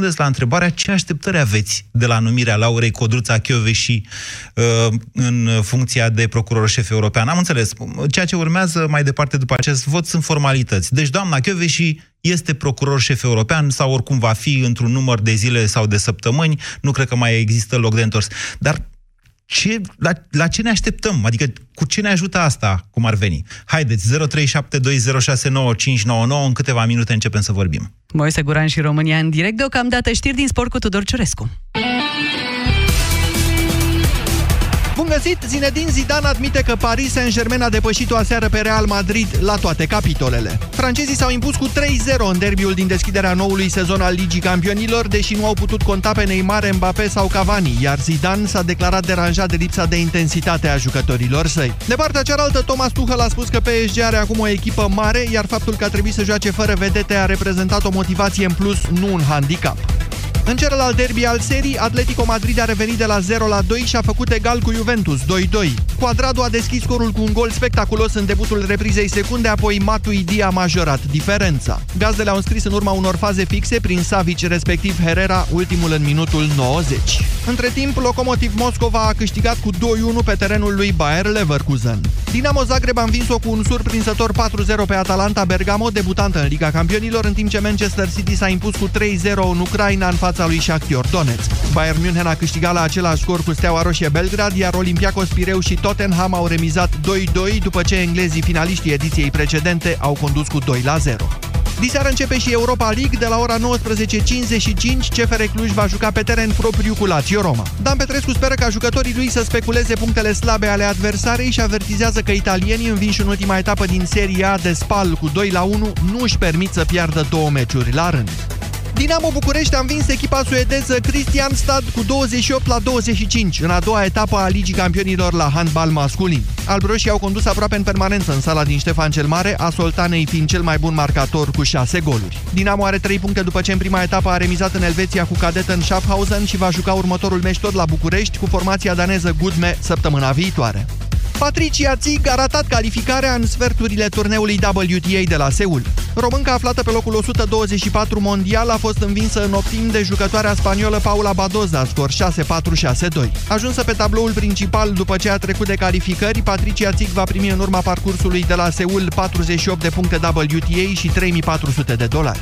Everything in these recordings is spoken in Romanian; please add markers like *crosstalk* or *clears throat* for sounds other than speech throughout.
răspundeți la întrebarea ce așteptări aveți de la numirea Laurei Codruța și uh, în funcția de procuror șef european. Am înțeles. Ceea ce urmează mai departe după acest vot sunt formalități. Deci doamna și este procuror șef european sau oricum va fi într-un număr de zile sau de săptămâni. Nu cred că mai există loc de întors. Dar ce, la, la ce ne așteptăm? Adică cu ce ne ajută asta, cum ar veni? Haideți, 0372069599, în câteva minute începem să vorbim. Moise Guran și România în direct, deocamdată știri din sport cu Tudor Ciurescu. Bun găsit! Zinedine Zidane admite că Paris Saint-Germain a depășit-o aseară pe Real Madrid la toate capitolele. Francezii s-au impus cu 3-0 în derbiul din deschiderea noului sezon al Ligii Campionilor, deși nu au putut conta pe Neymar, Mbappé sau Cavani, iar Zidane s-a declarat deranjat de lipsa de intensitate a jucătorilor săi. De partea cealaltă, Thomas Tuchel a spus că PSG are acum o echipă mare, iar faptul că a trebuit să joace fără vedete a reprezentat o motivație în plus, nu un handicap. În celălalt derby al serii, Atletico Madrid a revenit de la 0 la 2 și a făcut egal cu Juventus 2-2. Cuadrado a deschis scorul cu un gol spectaculos în debutul reprizei secunde, apoi Matuidi a majorat diferența. Gazdele au înscris în urma unor faze fixe prin Savic, respectiv Herrera, ultimul în minutul 90. Între timp, Lokomotiv Moscova a câștigat cu 2-1 pe terenul lui Bayer Leverkusen. Dinamo Zagreb a învins-o cu un surprinzător 4-0 pe Atalanta Bergamo, debutantă în Liga Campionilor, în timp ce Manchester City s-a impus cu 3-0 în Ucraina în fața fața lui Shakhtar Donetsk. Bayern München a câștigat la același scor cu Steaua Roșie Belgrad, iar Olympiacos Pireu și Tottenham au remizat 2-2 după ce englezii finaliștii ediției precedente au condus cu 2-0. Diseară începe și Europa League de la ora 19.55. CFR Cluj va juca pe teren propriu cu Lazio Roma. Dan Petrescu speră ca jucătorii lui să speculeze punctele slabe ale adversarei și avertizează că italienii învinși în ultima etapă din Serie A de spal cu 2 la 1 nu își permit să piardă două meciuri la rând. Dinamo București a învins echipa suedeză Stad cu 28 la 25 în a doua etapă a Ligii Campionilor la handbal masculin. Albroșii au condus aproape în permanență în sala din Ștefan cel Mare, a Soltanei fiind cel mai bun marcator cu 6 goluri. Dinamo are 3 puncte după ce în prima etapă a remizat în Elveția cu cadetă în Schaffhausen și va juca următorul meci tot la București cu formația daneză Gudme săptămâna viitoare. Patricia Țig a ratat calificarea în sferturile turneului WTA de la Seul. Românca aflată pe locul 124 mondial a fost învinsă în optim de jucătoarea spaniolă Paula Badoza, scor 6-4-6-2. Ajunsă pe tabloul principal după ce a trecut de calificări, Patricia Țig va primi în urma parcursului de la Seul 48 de puncte WTA și 3400 de dolari.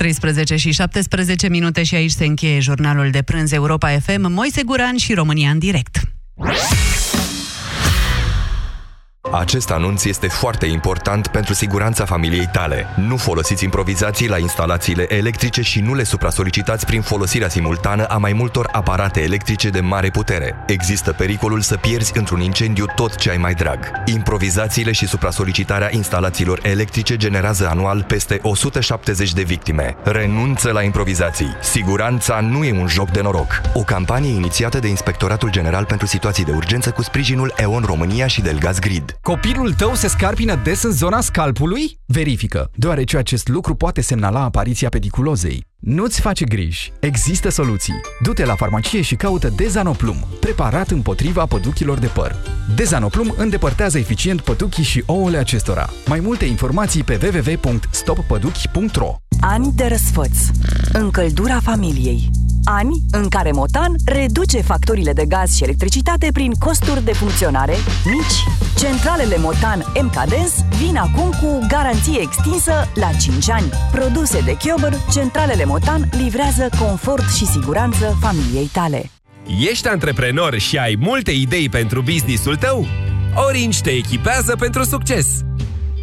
13 și 17 minute și aici se încheie jurnalul de prânz Europa FM, Moise Guran și România în direct. Acest anunț este foarte important pentru siguranța familiei tale. Nu folosiți improvizații la instalațiile electrice și nu le supra-solicitați prin folosirea simultană a mai multor aparate electrice de mare putere. Există pericolul să pierzi într-un incendiu tot ce ai mai drag. Improvizațiile și supra-solicitarea instalațiilor electrice generează anual peste 170 de victime. Renunță la improvizații. Siguranța nu e un joc de noroc. O campanie inițiată de Inspectoratul General pentru Situații de Urgență cu sprijinul EON România și Delgaz Grid. Copilul tău se scarpină des în zona scalpului? Verifică, deoarece acest lucru poate semnala apariția pediculozei. Nu-ți face griji, există soluții. Du-te la farmacie și caută Dezanoplum, preparat împotriva păduchilor de păr. Dezanoplum îndepărtează eficient păduchii și ouăle acestora. Mai multe informații pe www.stoppăduchi.ro Ani de răsfăț. Încăldura familiei. Ani în care Motan reduce factorile de gaz și electricitate prin costuri de funcționare mici. Centralele Motan MKDens vin acum cu garanție extinsă la 5 ani. Produse de Chiober, centralele Motan livrează confort și siguranță familiei tale. Ești antreprenor și ai multe idei pentru businessul tău? Orange te echipează pentru succes!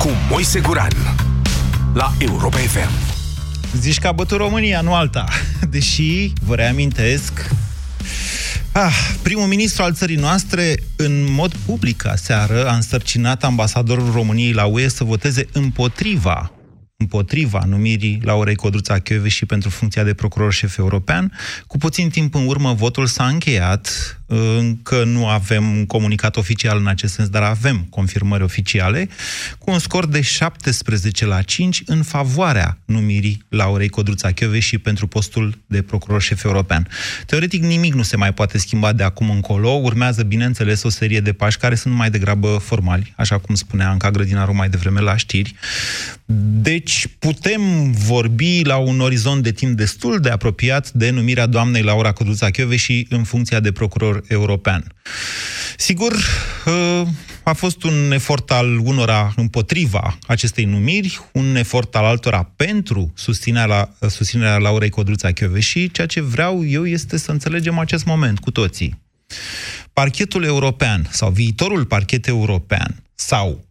cu Moise Guran la Europa FM. Zici că a bătut România, nu alta. *laughs* Deși, vă reamintesc, ah, primul ministru al țării noastre, în mod public aseară, a însărcinat ambasadorul României la UE să voteze împotriva împotriva numirii Laurei Codruța și pentru funcția de procuror șef european. Cu puțin timp în urmă, votul s-a încheiat. Încă nu avem un comunicat oficial în acest sens, dar avem confirmări oficiale, cu un scor de 17 la 5 în favoarea numirii Laurei Codruța și pentru postul de procuror șef european. Teoretic, nimic nu se mai poate schimba de acum încolo. Urmează, bineînțeles, o serie de pași care sunt mai degrabă formali, așa cum spunea Anca Grădinaru mai devreme la știri. Deci putem vorbi la un orizont de timp destul de apropiat de numirea doamnei Laura Codruța și în funcția de procuror european. Sigur, ă, a fost un efort al unora împotriva acestei numiri, un efort al altora pentru susținerea, susținerea Laurei Codruța și ceea ce vreau eu este să înțelegem acest moment cu toții. Parchetul european sau viitorul parchet european sau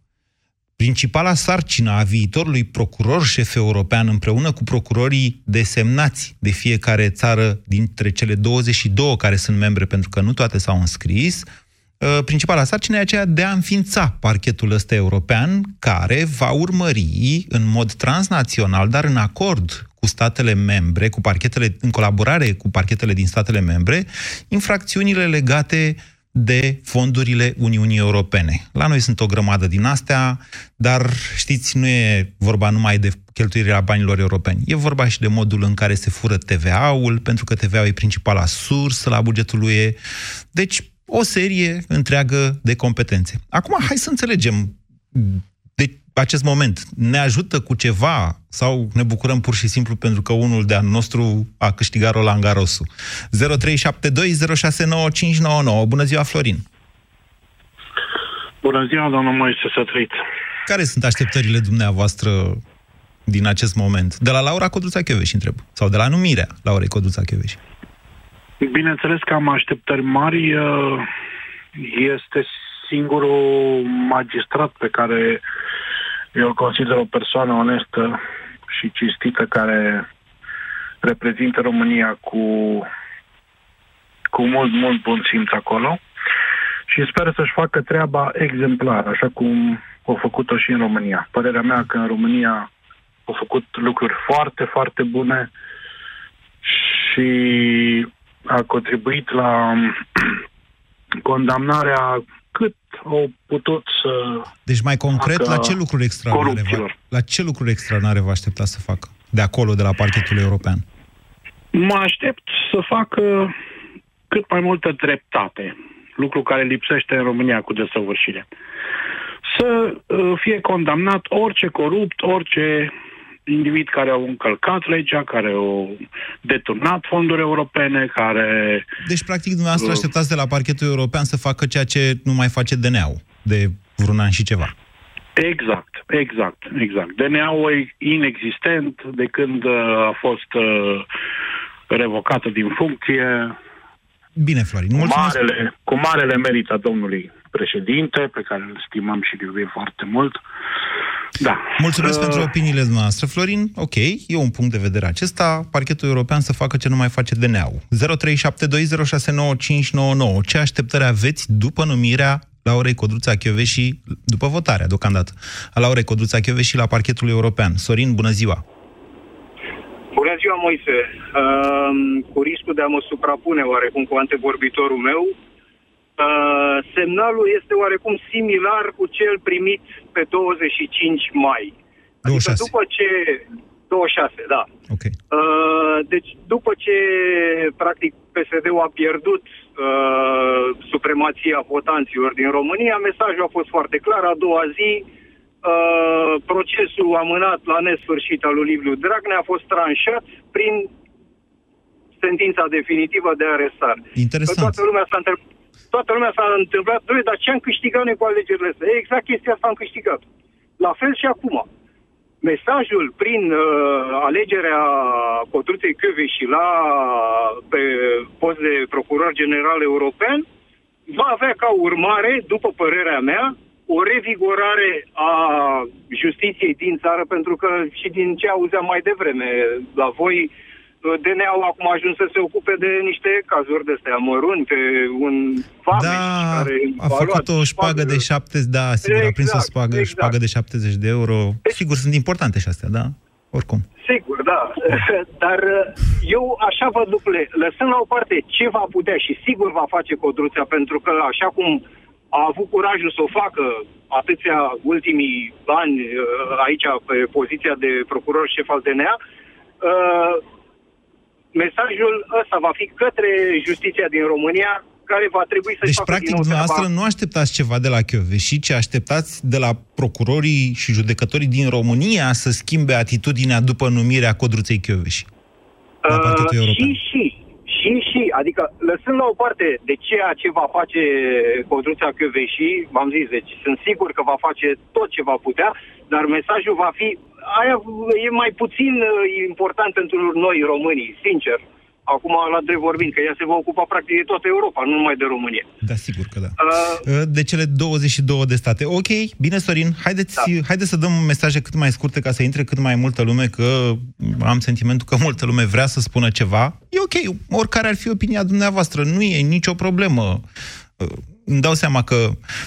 Principala sarcină a viitorului procuror șef european împreună cu procurorii desemnați de fiecare țară dintre cele 22 care sunt membre, pentru că nu toate s-au înscris, ă, principala sarcină e aceea de a înființa parchetul ăsta european care va urmări în mod transnațional, dar în acord cu statele membre, cu parchetele, în colaborare cu parchetele din statele membre, infracțiunile legate de fondurile Uniunii Europene. La noi sunt o grămadă din astea, dar știți, nu e vorba numai de cheltuirea banilor europeni. E vorba și de modul în care se fură TVA-ul, pentru că TVA-ul e principala sursă la bugetul UE. Deci, o serie întreagă de competențe. Acum, hai să înțelegem acest moment ne ajută cu ceva sau ne bucurăm pur și simplu pentru că unul de-al nostru a câștigat Roland Garrosu? 0372069599. Bună ziua, Florin! Bună ziua, domnul Moise Sătrit! Care sunt așteptările dumneavoastră din acest moment? De la Laura Codruța Chioveși, întreb. Sau de la numirea Laurei Codruța Chioveși? Bineînțeles că am așteptări mari. Este singurul magistrat pe care eu îl consider o persoană onestă și cinstită care reprezintă România cu, cu mult, mult bun simț acolo și sper să-și facă treaba exemplar, așa cum au făcut-o și în România. Părerea mea că în România au făcut lucruri foarte, foarte bune și a contribuit la *clears throat* condamnarea cât au putut să... Deci mai concret, la ce lucruri extraordinare va, la ce lucruri extraordinare vă aștepta să facă de acolo, de la parchetul european? Mă aștept să facă cât mai multă dreptate, lucru care lipsește în România cu desăvârșire. Să uh, fie condamnat orice corupt, orice individ care au încălcat legea, care au deturnat fonduri europene, care... Deci, practic, dumneavoastră uh, așteptați de la parchetul european să facă ceea ce nu mai face DNA-ul de vreun an și ceva. Exact, exact, exact. DNA-ul e inexistent de când uh, a fost uh, revocată din funcție. Bine, Florin, cu marele, cu marele merit a domnului președinte, pe care îl stimăm și îl iubim foarte mult. Da. Mulțumesc uh... pentru opiniile noastre, Florin. Ok, e un punct de vedere acesta. Parchetul european să facă ce nu mai face DNA-ul. 0372069599. Ce așteptări aveți după numirea Laurei Codruța și după votarea deocamdată, a Laurei Codruța și la parchetul european? Sorin, bună ziua! Bună ziua, Moise! Uh, cu riscul de a mă suprapune oarecum cu antevorbitorul meu, Uh, semnalul este oarecum similar cu cel primit pe 25 mai. 26. Adică după ce... 26, da. Okay. Uh, deci după ce, practic, PSD-ul a pierdut uh, supremația votanților din România, mesajul a fost foarte clar. A doua zi, uh, procesul amânat la nesfârșit al lui Liviu Dragnea a fost tranșat prin sentința definitivă de arestare. Interesant. Că toată lumea s-a întrebat toată lumea s-a întâmplat, Doamne, dar ce am câștigat noi cu alegerile astea? Exact chestia asta am câștigat. La fel și acum. Mesajul prin uh, alegerea Cotruței și la pe post de procuror general european va avea ca urmare, după părerea mea, o revigorare a justiției din țară, pentru că și din ce auzeam mai devreme la voi, DNA-ul acum a ajuns să se ocupe de niște cazuri de astea mărunte, un vameș Da, care a făcut luat o șpagă de 70, da, sigur, a prins o Exact, șpagă, exact. șpagă de 70 de euro. Sigur, sunt importante și astea, da? Oricum. Sigur, da. *laughs* Dar uh, eu așa văd lucrurile. Lăsând la o parte ce va putea și sigur va face Codruța, pentru că așa cum a avut curajul să o facă atâția ultimii ani uh, aici pe poziția de procuror șef al DNA, uh, mesajul ăsta va fi către justiția din România, care va trebui să-și Deci, facă practic, din nou dumneavoastră treaba. nu așteptați ceva de la Chioveși, ci așteptați de la procurorii și judecătorii din România să schimbe atitudinea după numirea Codruței Chioveși. La parchetul Uh, european. și, și, și, și, adică lăsând la o parte de ceea ce va face Codruța Chioveși, v-am zis, deci sunt sigur că va face tot ce va putea, dar mesajul va fi, aia e mai puțin uh, important pentru noi românii, sincer. Acum, la drept vorbind, că ea se va ocupa practic de toată Europa, nu numai de România. Da, sigur că da. Uh, De cele 22 de state. Ok, bine, Sorin, haideți, da. haideți să dăm mesaje cât mai scurte ca să intre cât mai multă lume, că am sentimentul că multă lume vrea să spună ceva. E ok, oricare ar fi opinia dumneavoastră, nu e nicio problemă. Uh, Îmi dau seama că,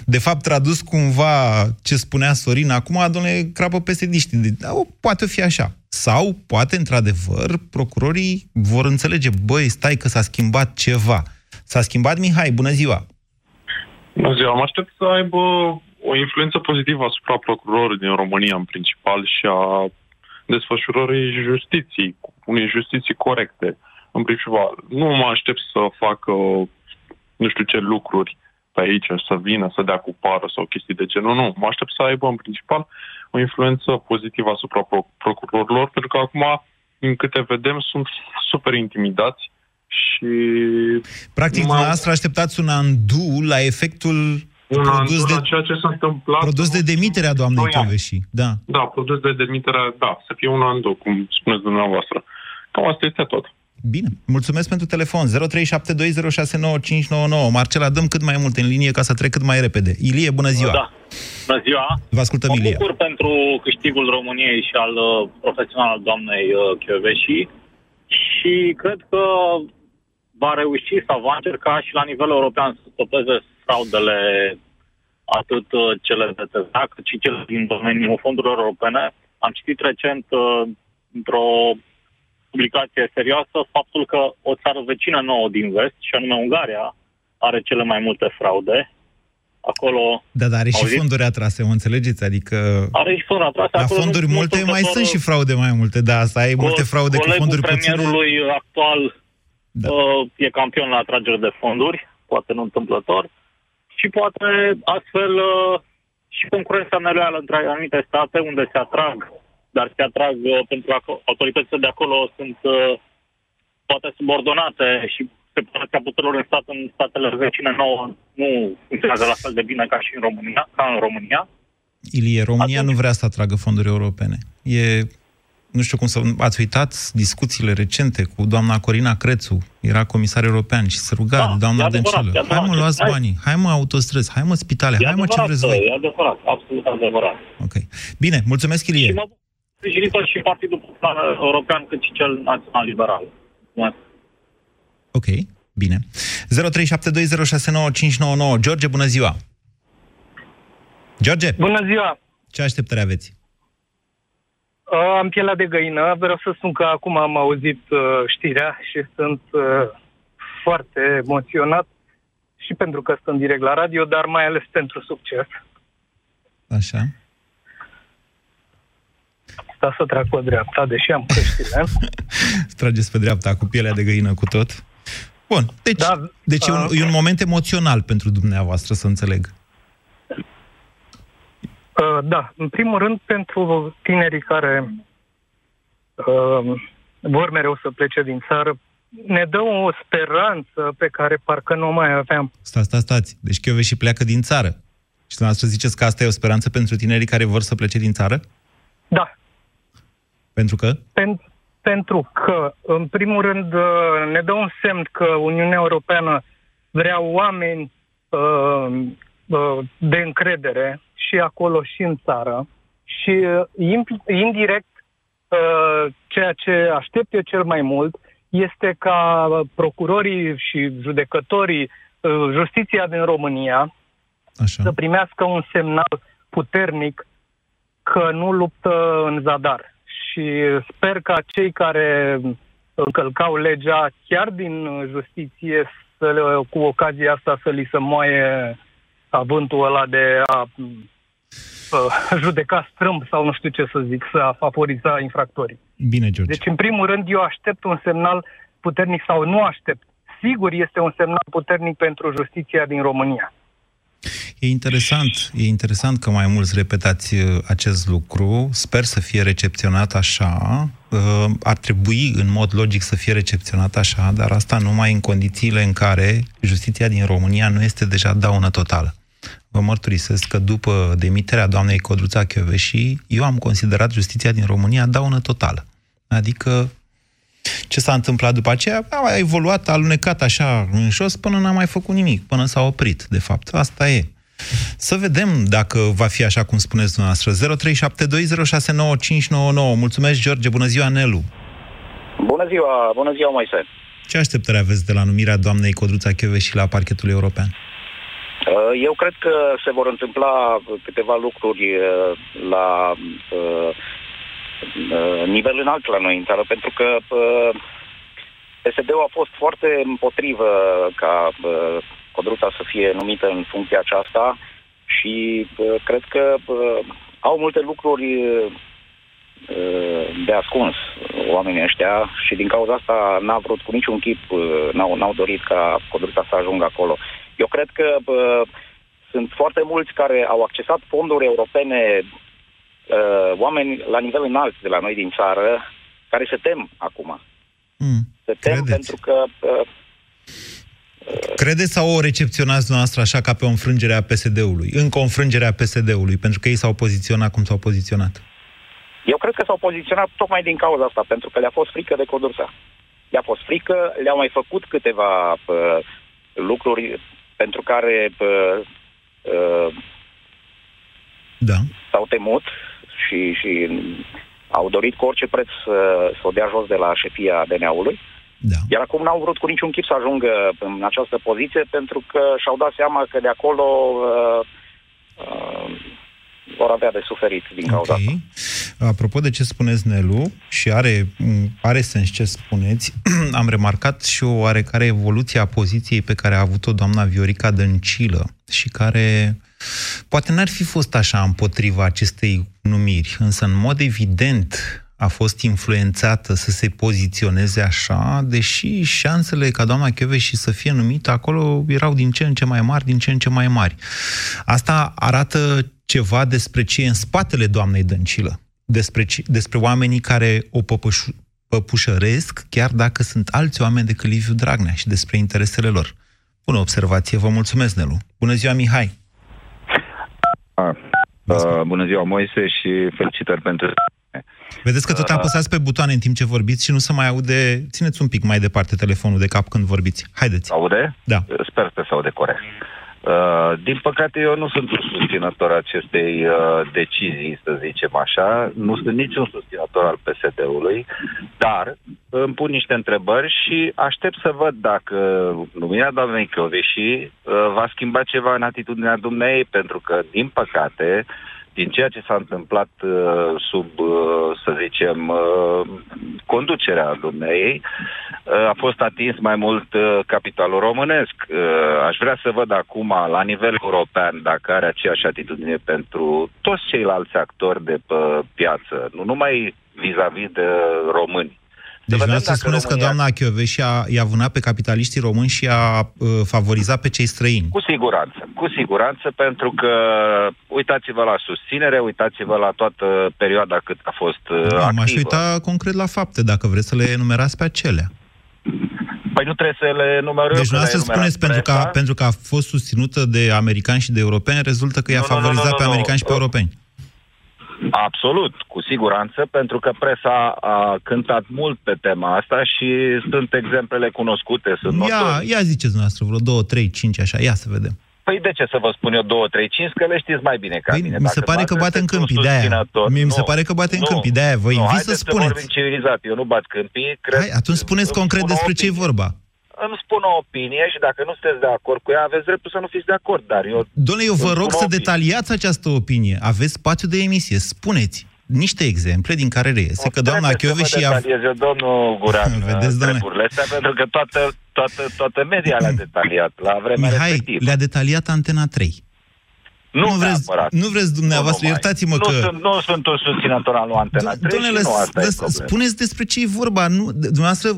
de fapt, tradus cumva ce spunea Sorin acum, domnule, crapă peste diști. Da, o, poate fi așa. Sau, poate, într-adevăr, procurorii vor înțelege, băi, stai că s-a schimbat ceva. S-a schimbat, Mihai, bună ziua! Bună ziua, mă aștept să aibă o influență pozitivă asupra procurorilor din România în principal și a desfășurării justiției, unei justiții corecte în principal. Nu mă aștept să facă nu știu ce lucruri pe aici, să vină, să dea cu pară sau chestii de genul. Nu, mă aștept să aibă în principal o influență pozitivă asupra pro- procurorilor, pentru că acum, din câte vedem, sunt super intimidați și... Practic, Mă- dumneavoastră așteptați un andu la efectul Un produs andu de, la ceea ce s-a întâmplat produs de demiterea doamnei doi ani. Chioveși. Da. Da, produs de demiterea, da, să fie un andu, cum spuneți dumneavoastră. Cam asta este tot. Bine, mulțumesc pentru telefon. 0372069599. Marcela, dăm cât mai multe în linie ca să trec cât mai repede. Ilie, bună ziua! Da. Bună ziua! Vă ascultăm, Mă Ilie. bucur pentru câștigul României și al uh, profesional al doamnei uh, Chioveși și cred că va reuși sau va încerca și la nivel european să stopeze fraudele atât uh, cele de TVA, cât și cele din domeniul fondurilor europene. Am citit recent uh, într-o publicație serioasă faptul că o țară vecină nouă din vest, și anume Ungaria, are cele mai multe fraude. Acolo Da, dar are și Auziți? fonduri atrase, mă înțelegeți? Adică are și fonduri atrase. la acolo fonduri nu- nu multe mai întâmplător, sunt și fraude mai multe. Da, asta ai multe fraude cu colegul fonduri puține. premierului actual Da. uh, e campion la atragere de fonduri, poate nu întâmplător, și poate astfel uh, și concurența neloială între anumite state unde se atrag, dar se atrag uh, pentru că autoritățile de acolo sunt uh, poate subordonate și separația puterilor în stat în statele vecine nouă nu funcționează la fel de bine ca și în România, ca în România. Ilie, România nu vrea să atragă fonduri europene. E, nu știu cum să... Ați uitat discuțiile recente cu doamna Corina Crețu, era comisar european și se ruga Da, de doamna e adevărat, Dăncilă. e Hai mă, adevărat. luați Hai. banii, hai mă autostrăzi, hai mă spitale, E hai mă ce adevărat, vreți voi. E adevărat, absolut adevărat. Ok. Bine, mulțumesc, Ilie. Și mă bucur sprijinită și Partidul Popular European, cât și cel național liberal. Mulțumesc. Ok, bine. 0372069599. George, bună ziua! George, Bună ziua! ce așteptări aveți? Uh, Am pielea de găină. Vreau să spun că acum am auzit uh, știrea și sunt uh, foarte emoționat și pentru că sunt direct la radio, dar mai ales pentru succes. Așa. Sta să trag pe dreapta, deși am căștile. *laughs* Trageți pe dreapta cu pielea de găină cu tot. Bun, deci, Da, deci e, un, uh, e un moment emoțional pentru dumneavoastră, să înțeleg. Uh, da, în primul rând pentru tinerii care uh, vor mereu să plece din țară, ne dă o speranță pe care parcă nu o mai aveam. Stați, stați, stați. Deci și pleacă din țară. Și dumneavoastră ziceți că asta e o speranță pentru tinerii care vor să plece din țară? Da, Pentru că? Pen- pentru că, în primul rând, uh, ne dă un semn că Uniunea Europeană vrea oameni uh, uh, de încredere și acolo și în țară și uh, imp- indirect uh, ceea ce aștept eu cel mai mult este ca procurorii și judecătorii, uh, justiția din România, Așa. să primească un semnal puternic că nu luptă în zadar. Și sper ca cei care încălcau legea chiar din justiție să, le- cu ocazia asta să li se moaie avântul ăla de a uh, judeca strâmb sau nu știu ce să zic, să favoriza infractorii. Bine, George. Deci, în primul rând, eu aștept un semnal puternic sau nu aștept. Sigur este un semnal puternic pentru justiția din România. E interesant, e interesant că mai mulți repetați uh, acest lucru. Sper să fie recepționat așa. Uh, Ar trebui, în mod logic, să fie recepționat așa, dar asta numai în condițiile în care justiția din România nu este deja daună totală. Vă mărturisesc că după demiterea doamnei Codruța Chioveși, eu am considerat justiția din România daună totală. Adică ce s-a întâmplat după aceea? A evoluat, a alunecat așa în jos până n-a mai făcut nimic, până s-a oprit, de fapt. Asta e. Să vedem dacă va fi așa cum spuneți dumneavoastră. 0372069599. Mulțumesc, George. Bună ziua, Nelu. Bună ziua, bună ziua, Moise. Ce așteptări aveți de la numirea doamnei Codruța Chioveși la parchetul european? Uh, Eu cred că se vor întâmpla câteva lucruri uh, la uh, uh, nivel înalt la noi în țară, pentru că uh, PSD-ul a fost foarte împotrivă ca uh, Codruța să fie numită în funcția aceasta și uh, cred că uh, au multe lucruri uh, de ascuns oamenii ăștia și din cauza asta n-a vrut cu niciun chip, uh, n-au, n-au dorit ca Codruța să ajungă acolo. Eu cred că uh, sunt foarte mulți care au accesat fonduri europene, uh, oameni la nivel înalt de la noi din țară, care se tem acum. Mm, Se tem credeți? pentru că uh, Credeți sau o recepționați dumneavoastră așa ca pe o înfrângere a PSD-ului? Încă o înfrângere a PSD-ului, pentru că ei s-au poziționat cum s-au poziționat. eu cred că s-au poziționat tocmai din cauza asta, pentru că le-a fost frică de Codruța. Le-a fost frică, le-au mai făcut câteva uh, lucruri pentru care uh, uh, Da. s-au temut și, și au dorit cu orice preț să, să o dea jos de la șefia DNA-ului. Da. Iar acum n-au vrut cu niciun chip să ajungă în această poziție pentru că și-au dat seama că de acolo uh, uh, vor avea de suferit din cauza asta. Apropo de ce spuneți, Nelu, și are, m, are sens ce spuneți, *clears throat* am remarcat și o oarecare evoluție a poziției pe care a avut-o doamna Viorica Dăncilă și care poate n-ar fi fost așa împotriva acestei numiri, însă în mod evident a fost influențată să se poziționeze așa, deși șansele ca doamna și să fie numită acolo erau din ce în ce mai mari, din ce în ce mai mari. Asta arată ceva despre ce e în spatele doamnei Dăncilă, despre, ce, despre oamenii care o păpășu, păpușăresc, chiar dacă sunt alți oameni decât Liviu Dragnea și despre interesele lor. Bună observație, vă mulțumesc, Nelu. Bună ziua, Mihai! Uh, bună ziua, Moise, și felicitări pentru... Vedeți că tot apăsați pe butoane în timp ce vorbiți și nu se mai aude... Țineți un pic mai departe telefonul de cap când vorbiți. Haideți. Aude? Da. Sper că se aude corect. Uh, din păcate, eu nu sunt un susținător acestei uh, decizii, să zicem așa. Nu sunt niciun susținător al PSD-ului, dar îmi pun niște întrebări și aștept să văd dacă numirea doamnei Chioveși uh, va schimba ceva în atitudinea dumneei, pentru că, din păcate, din ceea ce s-a întâmplat uh, sub, uh, să zicem, uh, conducerea dumneei, uh, a fost atins mai mult uh, capitalul românesc. Uh, aș vrea să văd acum, la nivel european, dacă are aceeași atitudine pentru toți ceilalți actori de pe piață, nu numai vedem de români. Deci vedem vreau să dacă spuneți că România- doamna Chioveși a, i-a vânat pe capitaliștii români și a uh, favorizat pe cei străini. Cu siguranță, cu siguranță, pentru că uitați-vă la susținere, uitați-vă la toată perioada cât a fost uh, Da, m-aș activă. uita concret la fapte, dacă vreți să le enumerați pe acelea. Păi nu trebuie să le numărăm. Deci dumneavoastră spuneți, pentru că, a- pentru că a fost susținută de americani și de europeni, rezultă că i-a Nu, nu, nu, favorizat nu, pe nu, americani și pe nu. europeni. Absolut, cu siguranță, pentru că presa a cântat mult pe tema asta și sunt exemplele cunoscute, sunt Ia, notori. ia ziceți dumneavoastră vreo două, trei, cinci, așa, ia să vedem. Păi de ce să vă spun eu două, trei, cinci, că le știți mai bine ca Păi, mine. mi se Dacă pare că dumneavoastră bate în sunteți un câmpii, de-aia. susținător- Mie mi se Nu, pare că bate în nu, câmpii, de-aia vă nu, invit să haideți spuneți. vorbim civilizat, eu nu bat câmpii, cred, Hai, atunci spuneți îmi concret spun o despre ce e opinie. vorba. Îmi spun o opinie și dacă nu sunteți de acord cu ea, aveți dreptul să nu fiți de acord, dar eu... Doamne, eu vă îmi rog spun să o opinie. detaliați această opinie. Aveți spațiu de emisie. Spuneți niște exemple din care reiese că doamna Trebuie să Chioveș vă și a... detalieze domnul Guran *laughs* Vedeți, doamne? treburile astea, pentru că toată, toată, toată media le-a detaliat la vremea Mihai, respectivă. le-a detaliat Antena 3. Nu, nu vreți, neapărat. nu vreți dumneavoastră, Nu numai. iertați-mă nu că... Sunt, nu sunt un susținător al lui Antena 3 Doamne, și nu lăs- asta e lăs- problema. spuneți despre ce e vorba. Nu, dumneavoastră,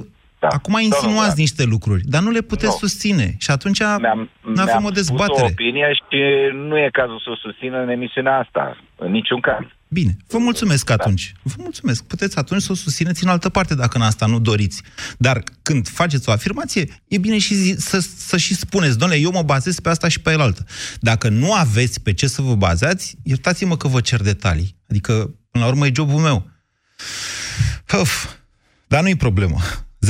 da. acum domnul insinuați Guran. niște lucruri, dar nu le puteți Nu. susține. Și atunci nu Mi-am avem o spus dezbatere. o opinie și nu e cazul să o susțin în emisiunea asta, în niciun caz. Bine, vă mulțumesc atunci. Vă mulțumesc. Puteți atunci să o susțineți în altă parte dacă în asta nu doriți. Dar când faceți o afirmație, e bine și zi, să, să și spuneți, doamne, eu mă bazez pe asta și pe elaltă. Dacă nu aveți pe ce să vă bazați, iertați-mă că vă cer detalii. Adică, până la urmă, e jobul meu. Uf, dar nu-i problemă. 0372069599.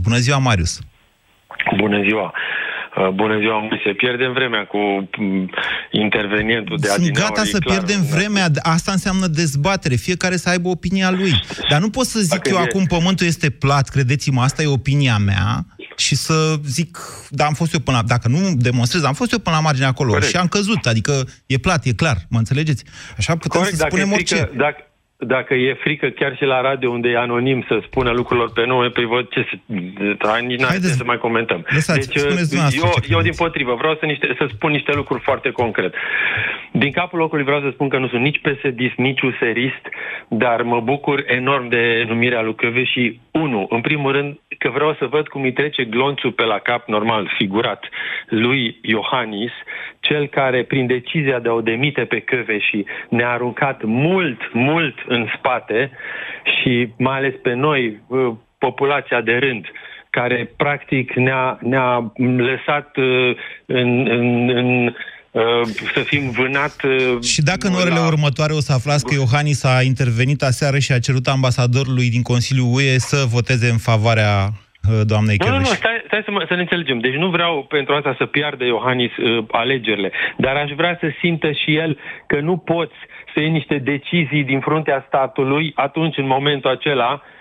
Bună ziua, Marius! Bună ziua! Uh, Bună ziua, Moise. Pierdem vremea cu mm, intervenientul de Sunt adineauri, gata să clar, pierdem vremea. Asta înseamnă dezbatere. Fiecare să aibă opinia lui. Dar nu pot să zic Dacă eu e- acum pământul este plat, credeți-mă, asta e opinia mea și să zic, da, am fost eu până la... Dacă nu demonstrez, am fost eu până la margine acolo Corect. și am căzut. Adică e plat, e clar. Mă înțelegeți? Așa putem Corect, să dacă spunem e orice. frică, dacă, dacă e frică chiar și la radio unde e anonim să spună lucrurilor pe nume, pe văd ce să, da, nici n-ar trebui să mai comentăm. Lăsați, deci spuneți dumneavoastră eu, ce eu credeți. din potrivă vreau să, niște, să spun niște lucruri foarte concret. Din capul locului vreau să spun că nu sunt nici psd nici userist, dar mă bucur enorm de numirea lui Căve și unu, în primul rând, că vreau să văd cum îi trece glonțul pe la cap, normal, figurat, lui Iohannis, cel care, prin decizia de a o demite pe Căve și ne-a aruncat mult, mult în spate și mai ales pe noi, uh, populația de rând, care practic ne-a, ne-a lăsat uh, în, în, în, uh, să fim vânat uh, Și dacă în orele următoare o să aflați că Iohannis a intervenit aseară și a cerut ambasadorului din Consiliul UE să voteze în favoarea uh, doamnei Nu, nu, nu, Chioveși. stai, stai să, mă, să ne înțelegem. Deci nu vreau pentru asta să piardă Iohannis uh, alegerile, dar aș vrea să simtă și el că nu poți să iei niște decizii din fruntea statului atunci, în momentul acela, uh, m,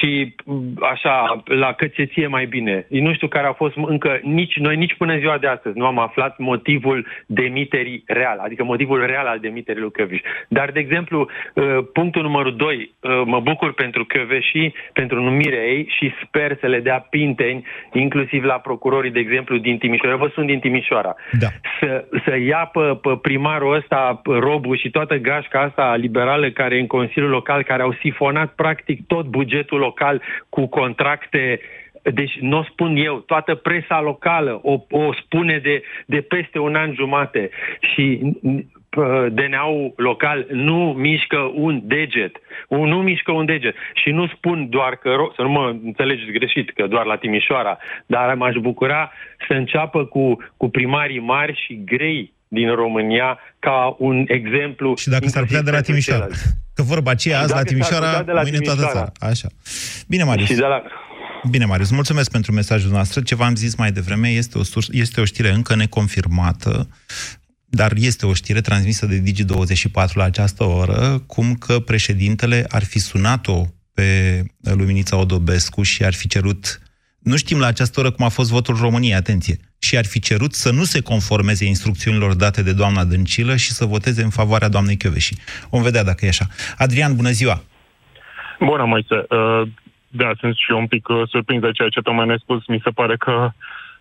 și m, așa, la cățeție mai bine. Nu știu care a fost încă, nici noi nici până în ziua de astăzi nu am aflat motivul demiterii real, adică motivul real al demiterii lui Căviș. Dar, de exemplu, uh, punctul numărul 2, mă bucur pentru Căveși, pentru numirea ei și sper să le dea pinteni, inclusiv la procurorii, de exemplu, din Timișoara. Eu vă sunt din Timișoara. Da. Să, să ia pe, pe primarul ăsta, pe Robu și toată gașca asta liberală care e în Consiliul Local, care au sifonat practic tot bugetul local cu contracte deci nu o spun eu, toată presa locală o, o spune de, de peste un an jumate și p- DNA-ul local nu mișcă un deget. Un, nu mișcă un deget. Și nu spun doar că, ro- să nu mă înțelegeți greșit, că doar la Timișoara, dar m-aș bucura să înceapă cu, cu primarii mari și grei din România ca un exemplu. Și dacă s-ar putea de la Timișoara. Că vorba aceea azi la Dacă s-ar Timișoara, putea de la mâine toată Timișoara. țara. Așa. Bine, Marius. Și de la... Bine, Marius, mulțumesc pentru mesajul noastră. Ce v-am zis mai devreme este o, surs- este o știre încă neconfirmată, dar este o știre transmisă de Digi24 la această oră, cum că președintele ar fi sunat-o pe Luminița Odobescu și ar fi cerut, nu știm la această oră cum a fost votul României, atenție, și ar fi cerut să nu se conformeze instrucțiunilor date de doamna Dăncilă și să voteze în favoarea doamnei Chioveși. Vom vedea dacă e așa. Adrian, bună ziua! Bună, Moise. Uh, Da, sunt și eu un pic uh, surprins de ceea ce tocmai ne-ai spus. Mi se pare că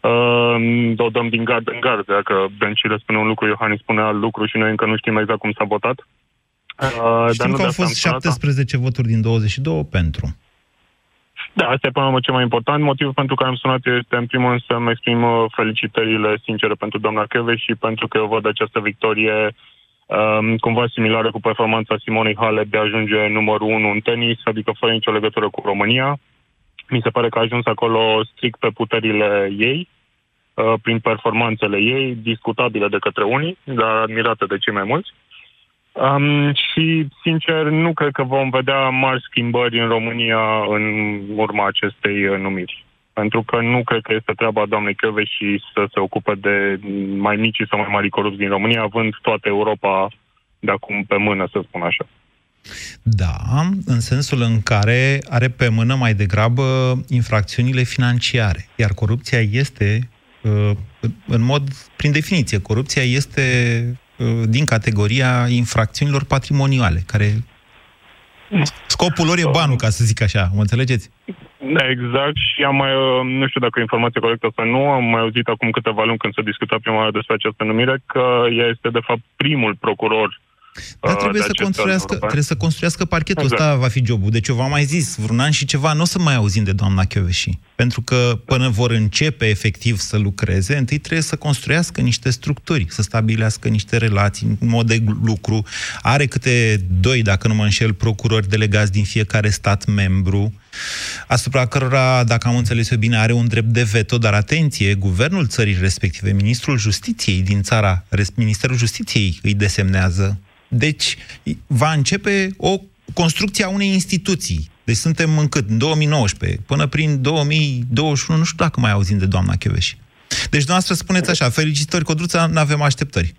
uh, o dăm din gard în gard. Dacă Dăncilă spune un lucru, Iohannis spune alt lucru și noi încă nu știm exact cum s-a votat. Uh, Știm nu că de au asta fost am sunat. 17 voturi din 22 pentru. Da, asta e până la urmă cel mai important. Motivul pentru care am sunat este, în primul rând, să-mi exprim uh, felicitările sincere pentru doamna Cheve și pentru că eu văd această victorie um, cumva similară cu performanța Simonei Halep de a ajunge numărul 1 în tenis, adică fără nicio legătură cu România. Mi se pare că a ajuns acolo strict pe puterile ei, uh, prin performanțele ei, discutabile de către unii, dar admirate de cei mai mulți. Um, și, sincer, nu cred că vom vedea mari schimbări în România în urma acestei uh, numiri. pentru că nu cred că este treaba doamnei și să se ocupe de mai mici sau mai mari corupți din România, având toată Europa de acum pe mână, să spun așa. Da, în sensul în care are pe mână mai degrabă infracțiunile financiare, iar corupția este, uh, în mod, prin definiție, corupția este uh, din categoria infracțiunilor patrimoniale, care scopul lor e banul, ca să zic așa, mă înțelegeți? Exact, și am mai, uh, nu știu dacă e informație corectă sau nu, am mai auzit acum câteva luni când s-a discutat prima oară despre această numire, că ea este de fapt primul procuror dar trebuie, să construiască, trebuie să construiască parchetul exact. ăsta, va fi jobul. Deci eu v-am mai zis, vreun an și ceva, nu o să mai auzim de doamna Chioveși. Pentru că până vor începe efectiv să lucreze, întâi trebuie să construiască niște structuri, să stabilească niște relații, un mod de lucru. Are câte doi, dacă nu mă înșel, procurori delegați din fiecare stat membru, asupra cărora, dacă am înțeles eu bine, are un drept de veto, dar atenție, guvernul țării respective, ministrul justiției din țara, Ministerul Justiției îi desemnează deci va începe o construcție a unei instituții. Deci suntem în cât? În 2019. Până prin 2021, nu știu dacă mai auzim de doamna Chioveși. Deci dumneavoastră spuneți așa, felicitări, Codruța, nu avem așteptări.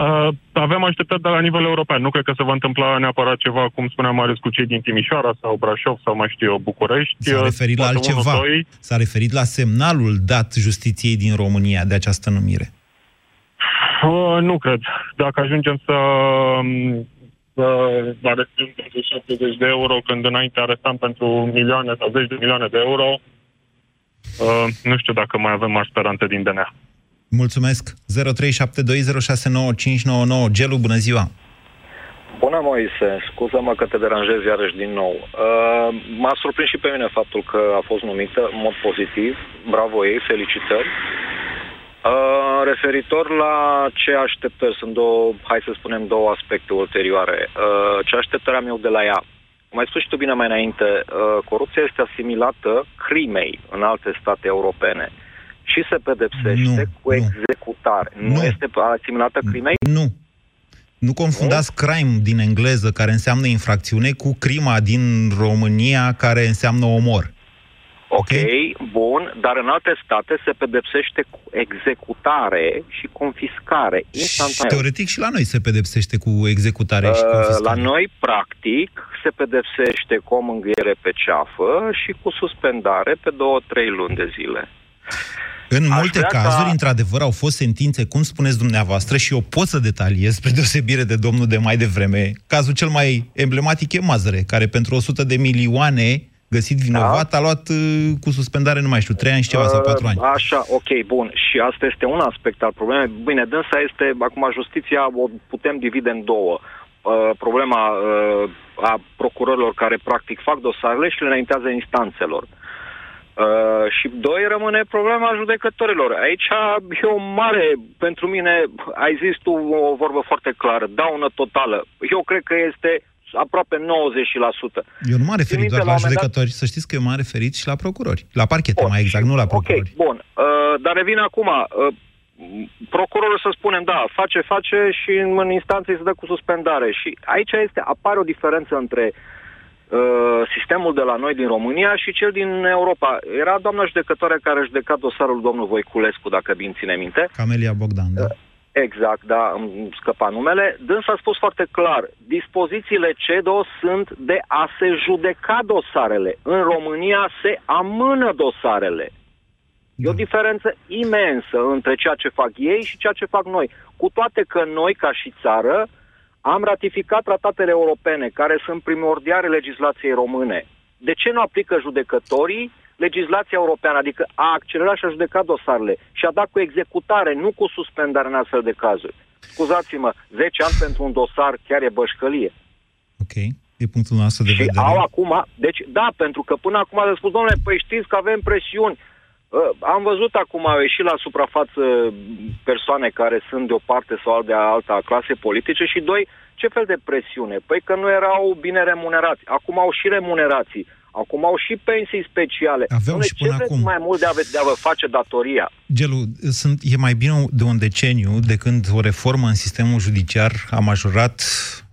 Uh, avem așteptări de la nivel european. Nu cred că se va întâmpla neapărat ceva, cum spuneam, mai ales cu cei din Timișoara sau Brașov sau mai știu eu, București. S-a referit la altceva. 1, S-a referit la semnalul dat justiției din România de această numire. Uh, nu cred. Dacă ajungem să, um, să arestăm pentru 70 de euro, când înainte arestam pentru milioane sau zeci de milioane de euro, uh, nu știu dacă mai avem mari speranțe din DNA. Mulțumesc. 0372069599. Gelu, bună ziua! Bună, Moise. Scuză-mă că te deranjez iarăși din nou. Uh, m-a surprins și pe mine faptul că a fost numită în mod pozitiv. Bravo ei, felicitări. Uh, referitor la ce așteptări, sunt două, hai să spunem, două aspecte ulterioare. Uh, ce așteptări am eu de la ea? Cum ai spus și tu bine mai înainte, uh, corupția este asimilată crimei în alte state europene și se pedepsește nu, cu nu. executare. Nu. nu este asimilată crimei? Nu. Nu confundați nu? crime din engleză, care înseamnă infracțiune, cu crima din România, care înseamnă omor. Ok, okay, bun, dar în alte state se pedepsește cu executare și confiscare instantaneu. Teoretic și la noi se pedepsește cu executare uh, și confiscare. La noi, practic, se pedepsește cu o mângâiere pe ceafă și cu suspendare pe două-trei luni de zile. În Aș multe cazuri, ca... într-adevăr, au fost sentințe, cum spuneți dumneavoastră, și eu pot să detaliez, spre deosebire de domnul de mai devreme. Cazul cel mai emblematic e Mazăre, care pentru 100 de milioane găsit vinovat, da. a luat uh, cu suspendare, nu mai știu, 3 ani și ceva uh, sau 4 ani. Așa, ok, bun. Și asta este un aspect al problemei. Bine, dânsa este, acum justiția o putem divide în două. Uh, problema uh, a procurorilor care practic fac dosarele și le înaintează instanțelor. Uh, și doi, rămâne problema judecătorilor. Aici e o mare, pentru mine, ai zis tu o vorbă foarte clară, daună totală. Eu cred că este aproape 90%. Eu nu m-am referit doar la, la judecători, dat... să știți că eu m-am referit și la procurori. La parchete, bun. mai exact, nu la procurori. Ok, bun. Uh, dar revin acum. Uh, procurorul să spunem, da, face, face și în, în instanță se dă cu suspendare. Și aici este, apare o diferență între uh, sistemul de la noi din România și cel din Europa. Era doamna judecătoare care a judecat dosarul domnul Voiculescu, dacă bine ține minte. Camelia Bogdan, da. Uh, Exact, da, îmi scăpa numele. Dâns a spus foarte clar, dispozițiile CEDO sunt de a se judeca dosarele. În România se amână dosarele. E o da. diferență imensă între ceea ce fac ei și ceea ce fac noi. Cu toate că noi, ca și țară, am ratificat tratatele europene, care sunt primordiale legislației române. De ce nu aplică judecătorii legislația europeană, adică a accelerat și a judecat dosarele și a dat cu executare, nu cu suspendare în astfel de cazuri. Scuzați-mă, 10 ani pentru un dosar chiar e bășcălie. Ok, e punctul nostru de și vedere. au acum, deci da, pentru că până acum a spus, domnule, păi știți că avem presiuni. Uh, am văzut acum, au ieșit la suprafață persoane care sunt de o parte sau de alta a clase politice și doi, ce fel de presiune? Păi că nu erau bine remunerați. Acum au și remunerații. Acum au și pensii speciale. Avem și până ce acum. mai mult de a, de a vă face datoria? Gelu, sunt, e mai bine de un deceniu de când o reformă în sistemul judiciar a majorat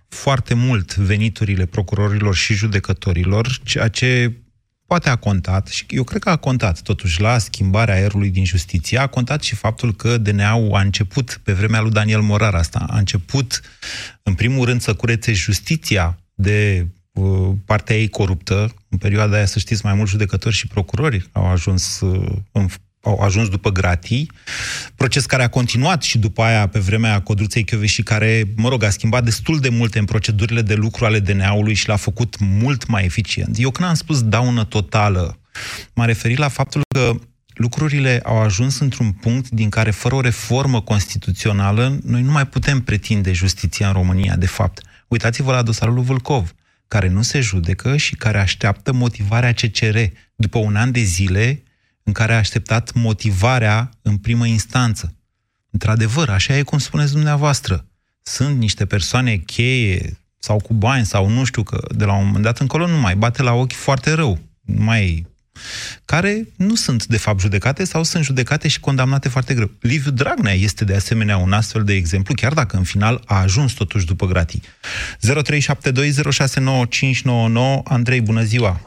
foarte mult veniturile procurorilor și judecătorilor, ceea ce poate a contat, și eu cred că a contat totuși la schimbarea aerului din justiție, a contat și faptul că DNA-ul a început, pe vremea lui Daniel Morar asta, a început în primul rând să curețe justiția de uh, partea ei coruptă. În perioada aia, să știți, mai mulți judecători și procurori au ajuns uh, în au ajuns după gratii, proces care a continuat și după aia pe vremea Codruței și care, mă rog, a schimbat destul de multe în procedurile de lucru ale DNA-ului și l-a făcut mult mai eficient. Eu când am spus daună totală, m-am referit la faptul că lucrurile au ajuns într-un punct din care, fără o reformă constituțională, noi nu mai putem pretinde justiția în România, de fapt. Uitați-vă la dosarul lui Vâlcov, care nu se judecă și care așteaptă motivarea CCR. După un an de zile, în care a așteptat motivarea în primă instanță. Într-adevăr, așa e cum spuneți dumneavoastră. Sunt niște persoane cheie sau cu bani sau nu știu că de la un moment dat încolo nu mai bate la ochi foarte rău. Nu mai care nu sunt de fapt judecate sau sunt judecate și condamnate foarte greu. Liviu Dragnea este de asemenea un astfel de exemplu, chiar dacă în final a ajuns totuși după gratii. 0372069599 Andrei, bună ziua!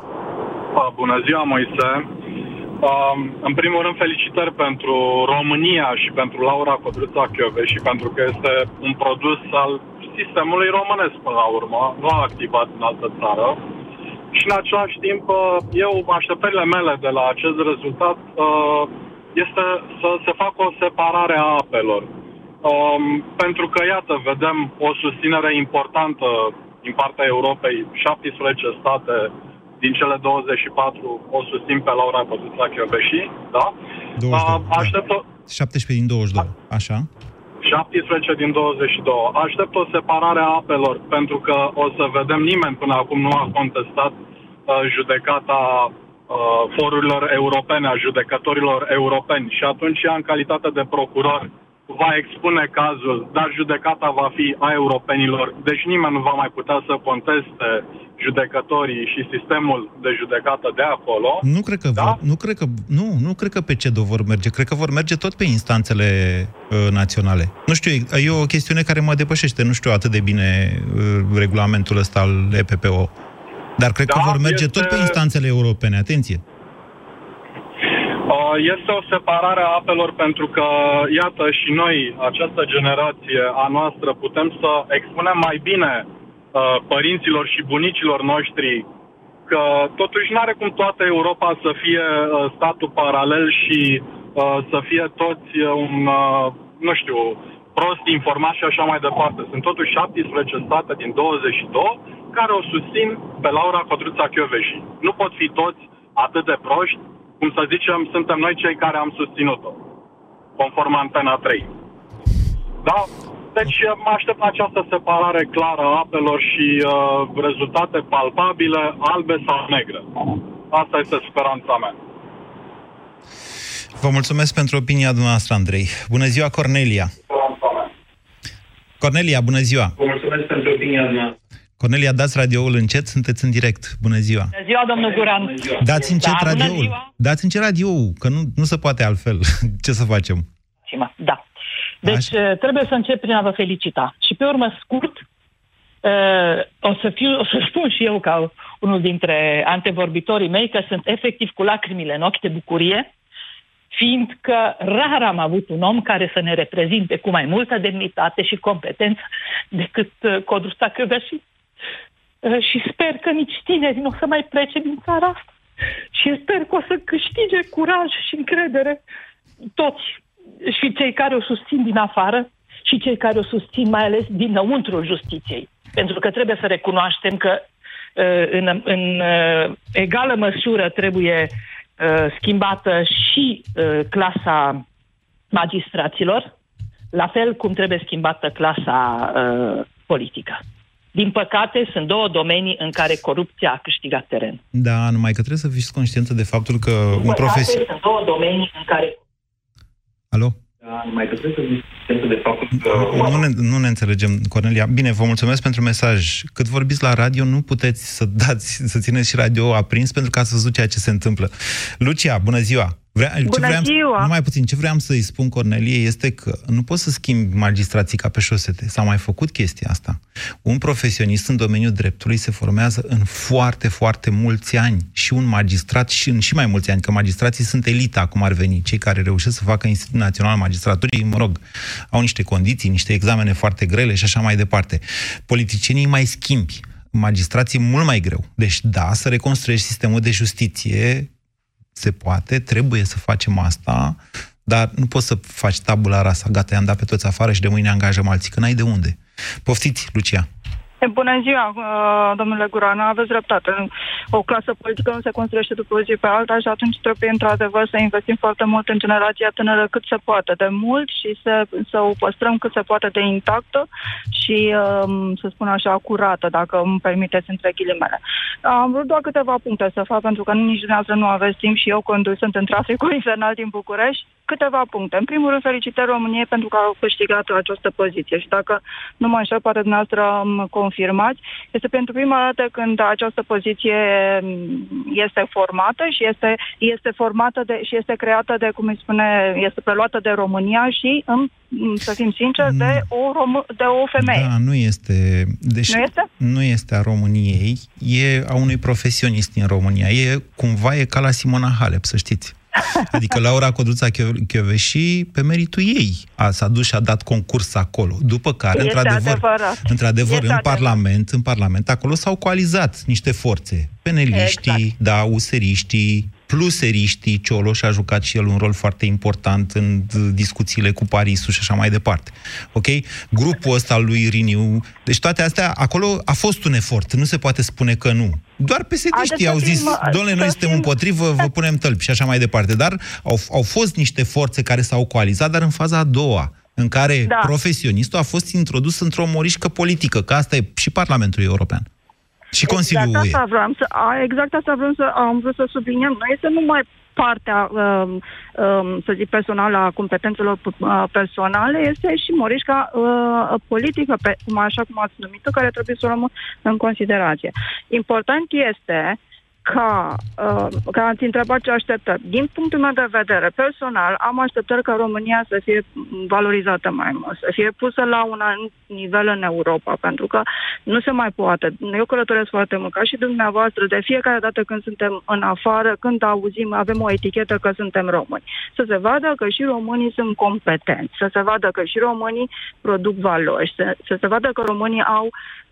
Bună ziua, Moise! Um, în primul rând, felicitări pentru România și pentru Laura Codruța și pentru că este un produs al sistemului românesc până la urmă, nu a activat în altă țară. Și în același timp, uh, eu, așteptările mele de la acest rezultat uh, este să se facă o separare a apelor. Um, pentru că, iată, vedem o susținere importantă din partea Europei, 17 state din cele 24 o susțin pe Laura Codruța Chioveși, da? 22, Aștept o... 17 din 22, așa? 17 din 22. Aștept o separare a apelor, pentru că o să vedem, nimeni până acum nu a contestat uh, judecata uh, forurilor europene, a judecătorilor europeni. Și atunci, ea, în calitate de procuror, va expune cazul, dar judecata va fi a europenilor, deci nimeni nu va mai putea să conteste judecătorii și sistemul de judecată de acolo. Nu cred că, da? vor, nu cred că, nu, nu cred că pe CEDO vor merge, cred că vor merge tot pe instanțele uh, naționale. Nu știu, e o chestiune care mă depășește, nu știu atât de bine uh, regulamentul ăsta al EPPO. Dar cred da, că vor merge este... tot pe instanțele europene, atenție. Uh, este o separare a apelor pentru că, iată, și noi, această generație a noastră, putem să expunem mai bine uh, părinților și bunicilor noștri că totuși nu are cum toată Europa să fie uh, statul paralel și să fie toți un, nu știu, prost informat și așa mai departe. Sunt totuși 17 state din 22 care o susțin pe Laura Codruța Chioveși. Nu pot fi toți atât de proști cum să zicem, suntem noi cei care am susținut-o, conform Antena 3. Da? Deci mă aștept la această separare clară a apelor și uh, rezultate palpabile, albe sau negre. Asta este speranța mea. Vă mulțumesc pentru opinia dumneavoastră, Andrei. Bună ziua, Cornelia! Cornelia, bună ziua! Vă mulțumesc pentru opinia dumneavoastră. Cornelia, dați radioul încet, sunteți în direct. Bună ziua! Bună ziua, domnul Guran! Dați încet da, radioul. Dați încet radioul, că nu, nu se poate altfel. *laughs* Ce să facem? Da. Deci Așa. trebuie să încep prin a vă felicita. Și pe urmă, scurt, o să, fiu, o să *laughs* spun și eu ca unul dintre antevorbitorii mei că sunt efectiv cu lacrimile în ochi de bucurie, fiindcă rar am avut un om care să ne reprezinte cu mai multă demnitate și competență decât Codruța Căveși. Uh, și sper că nici tineri nu o să mai plece din țara asta. Și sper că o să câștige curaj și încredere toți și cei care o susțin din afară și cei care o susțin mai ales dinăuntrul justiției. Pentru că trebuie să recunoaștem că uh, în, în uh, egală măsură trebuie schimbată și clasa magistraților, la fel cum trebuie schimbată clasa politică. Din păcate, sunt două domenii în care corupția a câștigat teren. Da, numai că trebuie să fiți conștientă de faptul că Din un profesor... sunt două domenii în care... Alo? Da, numai că trebuie să fiți conștientă de faptul că... Nu ne, nu ne înțelegem, Cornelia. Bine, vă mulțumesc pentru mesaj. Cât vorbiți la radio, nu puteți să dați, să țineți și radio aprins pentru că ați văzut ceea ce se întâmplă. Lucia, bună ziua! Vrea, ce Bună vreau, ziua! Numai puțin, ce vreau să-i spun Cornelie este că nu poți să schimbi magistrații ca pe șosete. S-a mai făcut chestia asta. Un profesionist în domeniul dreptului se formează în foarte, foarte mulți ani. Și un magistrat și în și mai mulți ani, că magistrații sunt elita, cum ar veni. Cei care reușesc să facă Institutul Național al Magistraturii, mă rog, au niște condiții, niște examene foarte grele și așa mai departe. Politicienii mai schimbi magistrații mult mai greu. Deci, da, să reconstruiești sistemul de justiție se poate, trebuie să facem asta, dar nu poți să faci tabula rasa, gata, i-am dat pe toți afară și de mâine angajăm alții, că n-ai de unde. Poftiți, Lucia. *laughs* Bună ziua, uh, domnule Gurana, aveți dreptate. O clasă politică nu se construiește după o zi pe alta și atunci trebuie într-adevăr să investim foarte mult în generația tânără cât se poate de mult și să, să o păstrăm cât se poate de intactă și, um, să spun așa, curată, dacă îmi permiteți între ghilimele. Am vrut doar câteva puncte să fac, pentru că nici dumneavoastră nu aveți timp și eu conduc, sunt în traficul *laughs* infernal din București. Câteva puncte. În primul rând, felicitări României pentru că au câștigat această poziție și dacă nu mă înșel, poate dumneavoastră îmi confirmați, este pentru prima dată când această poziție este formată și este, este formată de, și este creată de, cum îi spune, este preluată de România și, în, să fim sinceri, de o, rom- de o femeie. Da, nu este... Deci Nu este? Nu este a României, e a unui profesionist din România. E, cumva, e ca la Simona Halep, să știți. Adică Laura Codruța Chioveși, pe meritul ei, a, s-a dus și a dat concurs acolo. După care, Este într-adevăr, adevărat. într-adevăr Este în adevărat. Parlament, în Parlament, acolo s-au coalizat niște forțe. Peneliștii, Exact. da, useriștii, pluseriștii, Cioloș a jucat și el un rol foarte important în d- discuțiile cu Parisul și așa mai departe. Ok? Grupul ăsta al lui Riniu, deci toate astea, acolo a fost un efort, nu se poate spune că nu. Doar psd Haideți să au zis, fim- domnule, noi să suntem fim- împotrivă, vă *laughs* punem tălpi și așa mai departe. Dar au, au fost niște forțe care s-au coalizat, dar în faza a doua, în care Da. profesionistul a fost introdus într-o morișcă politică, că asta e și Parlamentul European. Și Consiliul exact UE. asta vreau să, a, exact asta vreau să, am vrut să subliniem. Nu este numai partea, um, um, să zic, personală a competențelor uh, personale, este și morișca uh, politică, pe, cum, așa cum ați numit-o, care trebuie să o luăm în considerație. Important este ca, uh, ca ați întrebat ce așteptări. Din punctul meu de vedere, personal, am așteptări ca România să fie valorizată mai mult, să fie pusă la un anumit nivel în Europa, pentru că nu se mai poate. Eu călătoresc foarte mult, ca și dumneavoastră, de fiecare dată când suntem în afară, când auzim, avem o etichetă că suntem români. Să se vadă că și românii sunt competenți, să se vadă că și românii produc valori, să, să se vadă că românii au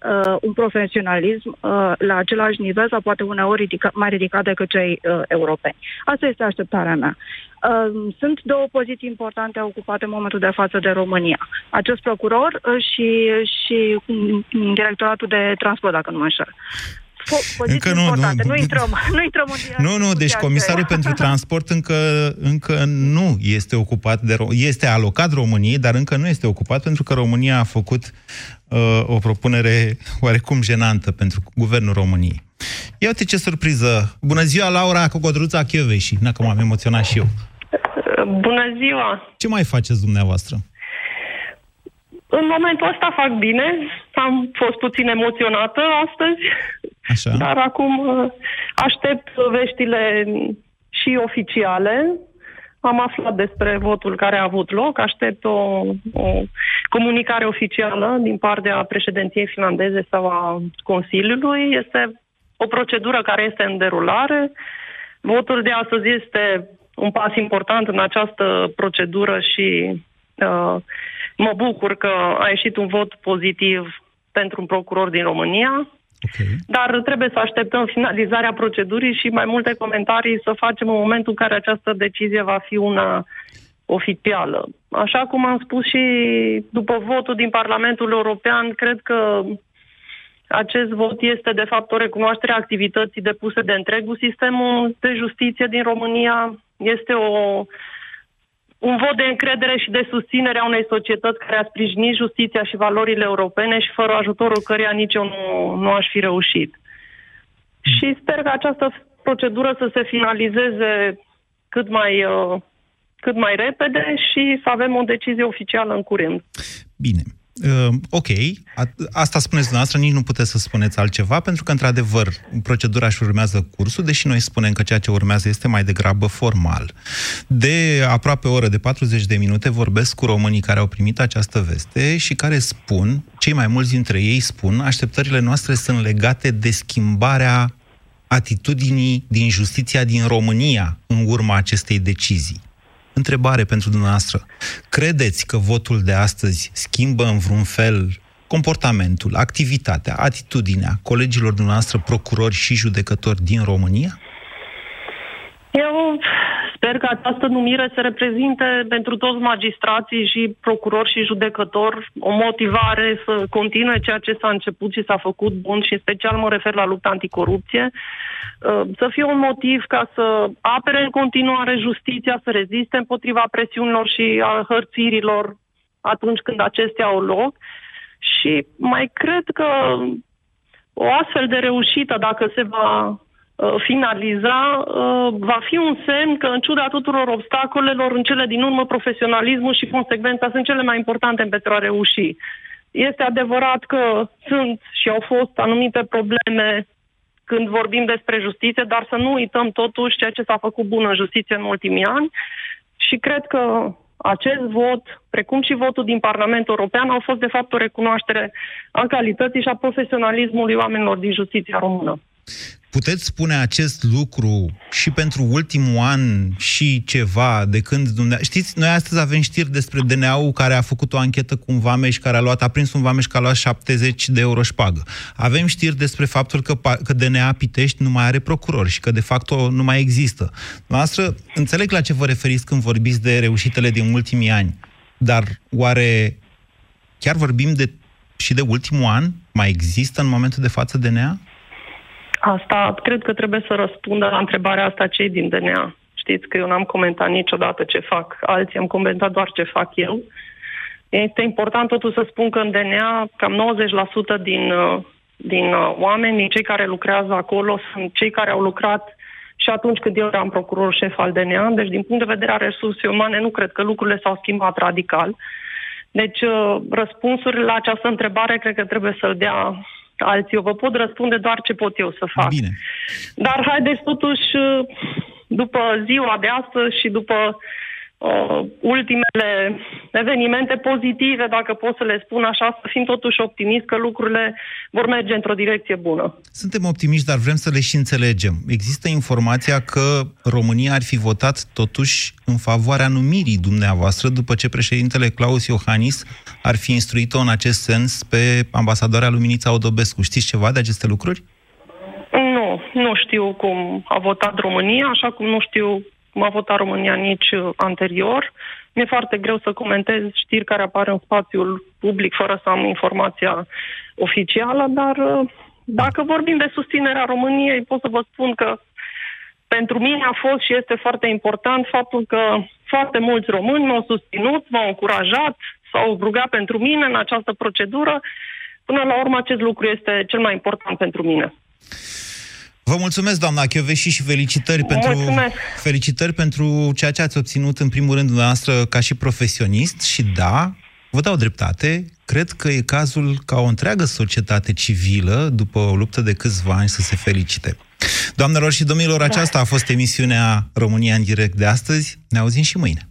uh, un profesionalism uh, la același nivel sau poate uneori ridica, mai ridicat decât cei uh, europeni. Asta este așteptarea mea. Uh, sunt două poziții importante ocupate în momentul de față de România. Acest procuror uh, și, și mm, directoratul de transport, dacă nu mă înșel. Po- poziții Încă nu, importante. nu. Nu, intrăm, *laughs* nu intrăm în Nu, nu, deci discuția comisarul aceea. pentru transport încă, încă nu este ocupat de... Ro- Este alocat României, dar încă nu este ocupat pentru că România a făcut uh, o propunere oarecum jenantă pentru guvernul României. Ia uite ce surpriză! Bună ziua, Laura Cocodruța Chioveși! Na, că m-am emoționat și eu. Bună ziua! Ce mai faceți dumneavoastră? În momentul ăsta fac bine. Am fost puțin emoționată astăzi, Așa. dar acum uh, aștept veștile și oficiale. Am aflat despre votul care a avut loc, aștept o, o comunicare oficială din partea președinției finlandeze sau a Consiliului. Este o procedură care este în derulare. Votul de astăzi este un pas important în această procedură și uh, mă bucur că a ieșit un vot pozitiv pentru un procuror din România. Okay. Dar trebuie să așteptăm finalizarea procedurii și mai multe comentarii să facem în momentul în care această decizie va fi una oficială. Așa cum am spus și după votul din Parlamentul European, cred că acest vot este de fapt o recunoaștere a activității depuse de întregul sistemul de justiție din România. Este o, un vot de încredere și de susținere a unei societăți care a sprijinit justiția și valorile europene și fără ajutorul căreia nici eu nu, nu aș fi reușit. Și sper că această procedură să se finalizeze cât mai, uh, cât mai repede și să avem o decizie oficială în curând. Bine. Uh, ok, a, asta spuneți dumneavoastră, nici nu puteți să spuneți altceva, pentru că, într-adevăr, procedura și urmează cursul, deși noi spunem că ceea ce urmează este mai degrabă formal. De aproape o oră, de 40 de minute, vorbesc cu românii care au primit această veste și care spun, cei mai mulți dintre ei spun, așteptările noastre sunt legate de schimbarea atitudinii din justiția din România în urma acestei decizii. Întrebare pentru dumneavoastră. Credeți că votul de astăzi schimbă în vreun fel comportamentul, activitatea, atitudinea colegilor dumneavoastră procurori și judecători din România? Eu sper că această numire să reprezinte pentru toți magistrații și procurori și judecători o motivare să continue ceea ce s-a început și s-a făcut bun și în special mă refer la lupta anticorupție, uh, să fie un motiv ca să apere în continuare justiția, să reziste împotriva presiunilor și a hărțirilor atunci când acestea au loc. Și mai cred că o astfel de reușită, dacă se va Uh, finaliza, uh, va fi un semn că, în ciuda tuturor obstacolelor, în cele din urmă, profesionalismul și consecvența sunt cele mai importante pentru a reuși. Este adevărat că sunt și au fost anumite probleme când vorbim despre justiție, dar să nu uităm totuși ceea ce s-a făcut bun în justiție în ultimii ani și cred că acest vot, precum și votul din Parlamentul European, au fost de fapt o recunoaștere a calității și a profesionalismului oamenilor din justiția română. Puteți spune acest lucru și pentru ultimul an și ceva de când dumneavoastră... Știți, noi astăzi avem știri despre DNA-ul care a făcut o anchetă cu un vameș care a luat, a prins un vameș care a luat 70 de euro șpagă. Avem știri despre faptul că, că DNA Pitești nu mai are procuror și că de fapt nu mai există. Noastră, înțeleg la ce vă referiți când vorbiți de reușitele din ultimii ani, dar oare chiar vorbim de și de ultimul an? Mai există în momentul de față DNA? Asta cred că trebuie să răspundă la întrebarea asta cei din DNA. Știți că eu n-am comentat niciodată ce fac alții, am comentat doar ce fac eu. Este important totuși să spun că în DNA cam 90% din, uh, din uh, oameni, cei care lucrează acolo, sunt cei care au lucrat și atunci când eu eram procuror șef al DNA, deci din punct de vedere a resurse umane nu cred că lucrurile s-au schimbat radical. Deci uh, răspunsurile la această întrebare cred că trebuie să-l dea alții. Eu vă pot răspunde doar ce pot eu să fac. Bine. Dar haideți totuși, după ziua de astăzi și după uh, ultimele evenimente pozitive, dacă pot să le spun așa, să fim totuși optimiști că lucrurile vor merge într-o direcție bună. Suntem optimiști, dar vrem să le și înțelegem. Există informația că România ar fi votat totuși în favoarea numirii dumneavoastră după ce președintele Claus Iohannis ar fi instruit-o în acest sens pe ambasadoarea Luminița Odobescu. Știți ceva de aceste lucruri? Nu, nu știu cum a votat România, așa cum nu știu cum a votat România nici uh, anterior. Mi-e foarte greu să comentez știri care apar în spațiul public fără să am informația oficială, dar uh, dacă vorbim de susținerea României, pot să vă spun că pentru mine a fost și este foarte important faptul că foarte mulți români m-au susținut, m-au încurajat, s-au rugat pentru mine în această procedură. Până la urmă, acest lucru este cel mai important pentru mine. Vă mulțumesc, doamna Chioveși, și felicitări pentru, felicitări pentru ceea ce ați obținut, în primul rând, dumneavoastră, ca și profesionist. Și da, vă dau dreptate, cred că e cazul ca o întreagă societate civilă, după o luptă de câțiva ani, să se felicite. Doamnelor și domnilor, da. aceasta a fost emisiunea România în direct de astăzi. Ne auzim și mâine.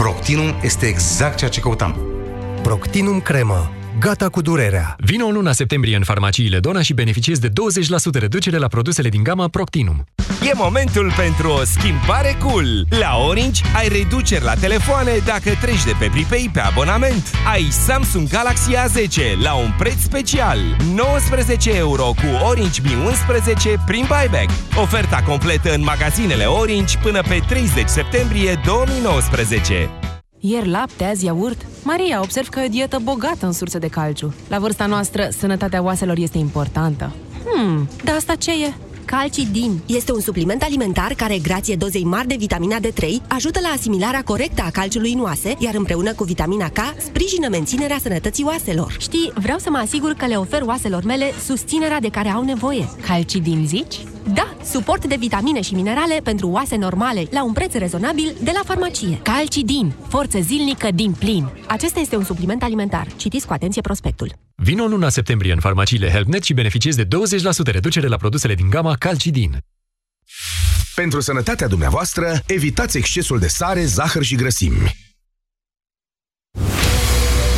Proctinum este exact ceea ce căutam. Proctinum Cremă Gata cu durerea! Vino în luna septembrie în farmaciile Dona și beneficiezi de 20% reducere la produsele din gama Proctinum. E momentul pentru o schimbare cool! La Orange ai reduceri la telefoane dacă treci de pe pripei pe abonament. Ai Samsung Galaxy A10 la un preț special. 19 euro cu Orange Mi 11 prin buyback. Oferta completă în magazinele Orange până pe 30 septembrie 2019. Ieri lapte, azi iaurt. Maria, observ că e o dietă bogată în surse de calciu. La vârsta noastră, sănătatea oaselor este importantă. Hmm, dar asta ce e? Calcidin este un supliment alimentar care, grație dozei mari de vitamina D3, ajută la asimilarea corectă a calciului în oase, iar împreună cu vitamina K, sprijină menținerea sănătății oaselor. Știi, vreau să mă asigur că le ofer oaselor mele susținerea de care au nevoie. Calcidin zici? Da, suport de vitamine și minerale pentru oase normale, la un preț rezonabil de la farmacie. Calcidin, forță zilnică din plin. Acesta este un supliment alimentar. Citiți cu atenție prospectul. Vino în luna septembrie în farmaciile HelpNet și beneficiezi de 20% reducere la produsele din gama Calcidin. Pentru sănătatea dumneavoastră, evitați excesul de sare, zahăr și grăsimi.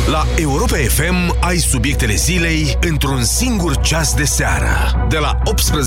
La Europa FM ai subiectele zilei într-un singur ceas de seară. De la 18